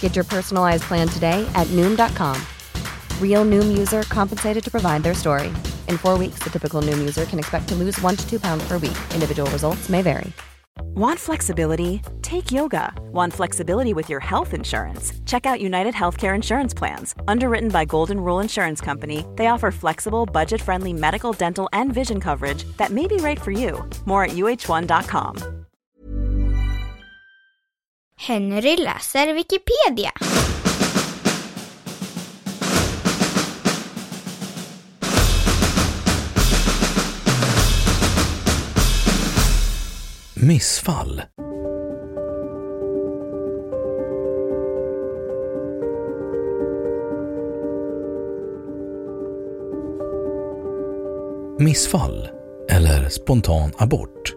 Get your personalized plan today at Noom.com. Real Noom user compensated to provide their story. In four weeks, the typical Noom user can expect to lose one to two pounds per week. Individual results may vary. Want flexibility? Take yoga. Want flexibility with your health insurance? Check out United Healthcare Insurance Plans. Underwritten by Golden Rule Insurance Company, they offer flexible, budget friendly medical, dental, and vision coverage that may be right for you. More at uh1.com. Henry läser Wikipedia. Missfall Missfall, eller spontan abort,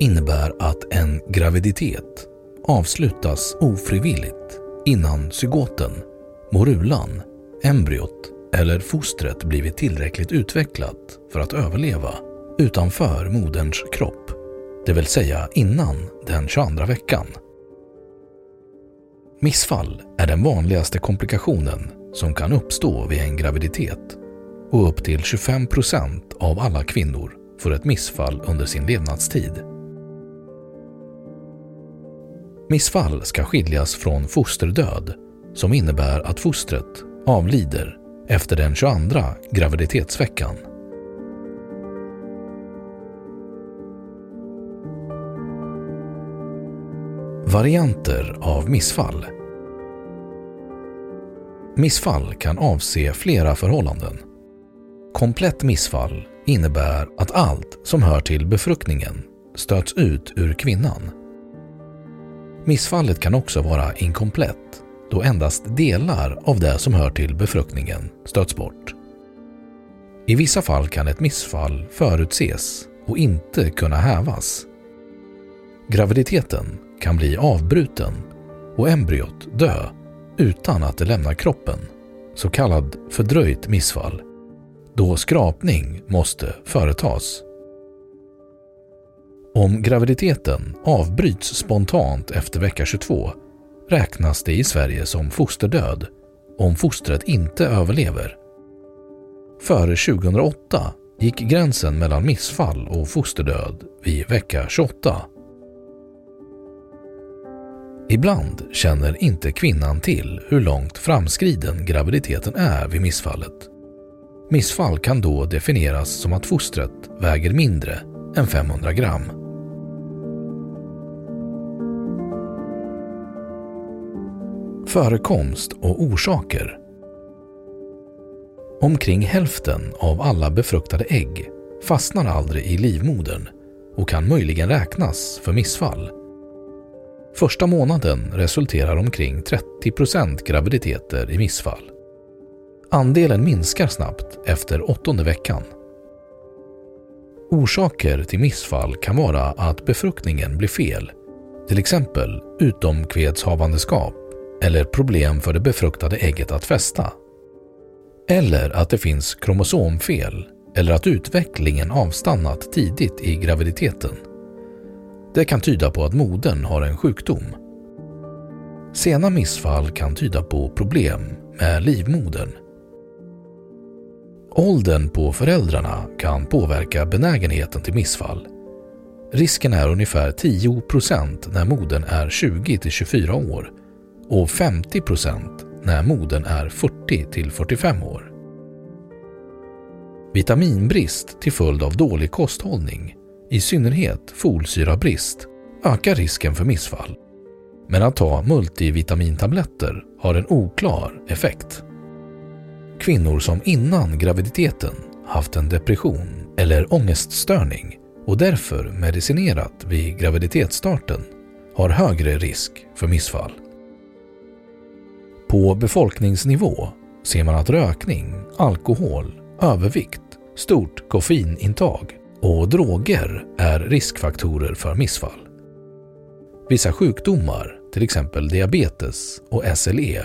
innebär att en graviditet avslutas ofrivilligt innan zygoten, morulan, embryot eller fostret blivit tillräckligt utvecklat för att överleva utanför moderns kropp, det vill säga innan den 22 veckan. Missfall är den vanligaste komplikationen som kan uppstå vid en graviditet och upp till 25 procent av alla kvinnor får ett missfall under sin levnadstid. Missfall ska skiljas från fosterdöd som innebär att fostret avlider efter den 22 graviditetsveckan. Varianter av missfall Missfall kan avse flera förhållanden. Komplett missfall innebär att allt som hör till befruktningen stöts ut ur kvinnan. Missfallet kan också vara inkomplett då endast delar av det som hör till befruktningen stöts bort. I vissa fall kan ett missfall förutses och inte kunna hävas. Graviditeten kan bli avbruten och embryot dö utan att det lämnar kroppen, så kallad fördröjt missfall, då skrapning måste företas. Om graviditeten avbryts spontant efter vecka 22 räknas det i Sverige som fosterdöd om fostret inte överlever. Före 2008 gick gränsen mellan missfall och fosterdöd vid vecka 28. Ibland känner inte kvinnan till hur långt framskriden graviditeten är vid missfallet. Missfall kan då definieras som att fostret väger mindre än 500 gram. Förekomst och orsaker Omkring hälften av alla befruktade ägg fastnar aldrig i livmodern och kan möjligen räknas för missfall. Första månaden resulterar omkring 30% graviditeter i missfall. Andelen minskar snabbt efter åttonde veckan. Orsaker till missfall kan vara att befruktningen blir fel, till exempel utomkvedshavandeskap eller problem för det befruktade ägget att fästa. Eller att det finns kromosomfel eller att utvecklingen avstannat tidigt i graviditeten. Det kan tyda på att modern har en sjukdom. Sena missfall kan tyda på problem med livmodern. Åldern på föräldrarna kan påverka benägenheten till missfall. Risken är ungefär 10% när modern är 20 24 år och 50% när modern är 40 till 45 år. Vitaminbrist till följd av dålig kosthållning, i synnerhet folsyrabrist, ökar risken för missfall. Men att ta multivitamintabletter har en oklar effekt. Kvinnor som innan graviditeten haft en depression eller ångeststörning och därför medicinerat vid graviditetsstarten har högre risk för missfall. På befolkningsnivå ser man att rökning, alkohol, övervikt, stort koffeinintag och droger är riskfaktorer för missfall. Vissa sjukdomar, till exempel diabetes och SLE,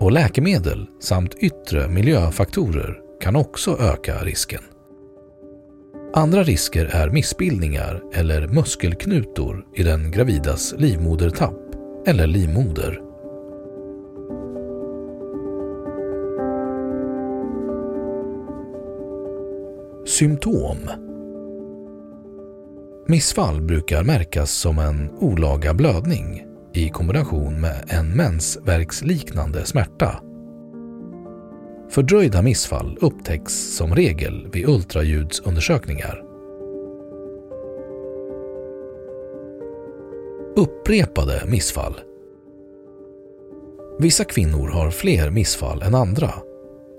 och läkemedel samt yttre miljöfaktorer kan också öka risken. Andra risker är missbildningar eller muskelknutor i den gravidas livmodertapp eller livmoder. Symptom Missfall brukar märkas som en olaga blödning i kombination med en mensvärksliknande smärta. Fördröjda missfall upptäcks som regel vid ultraljudsundersökningar. Upprepade missfall Vissa kvinnor har fler missfall än andra.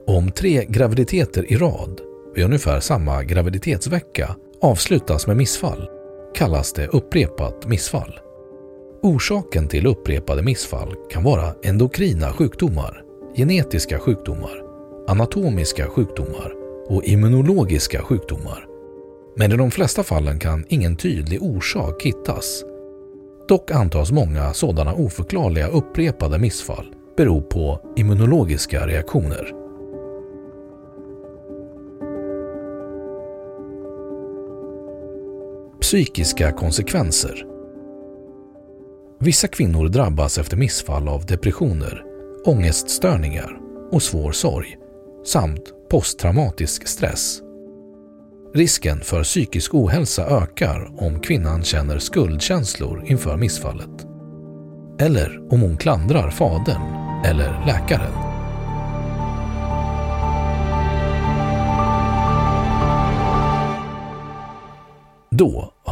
Om tre graviditeter i rad vid ungefär samma graviditetsvecka avslutas med missfall kallas det upprepat missfall. Orsaken till upprepade missfall kan vara endokrina sjukdomar, genetiska sjukdomar, anatomiska sjukdomar och immunologiska sjukdomar. Men i de flesta fallen kan ingen tydlig orsak hittas. Dock antas många sådana oförklarliga upprepade missfall bero på immunologiska reaktioner. Psykiska konsekvenser Vissa kvinnor drabbas efter missfall av depressioner, ångeststörningar och svår sorg samt posttraumatisk stress. Risken för psykisk ohälsa ökar om kvinnan känner skuldkänslor inför missfallet. Eller om hon klandrar fadern eller läkaren. Då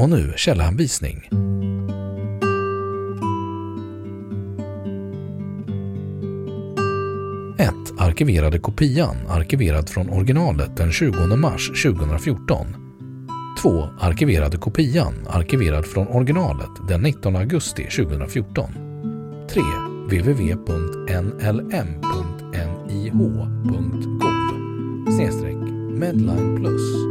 Och nu källhänvisning. Arkiverade kopian, arkiverad från originalet den 20 mars 2014. 2. Arkiverade kopian, arkiverad från originalet den 19 augusti 2014. 3. www.nlm.nih.gov Medline Plus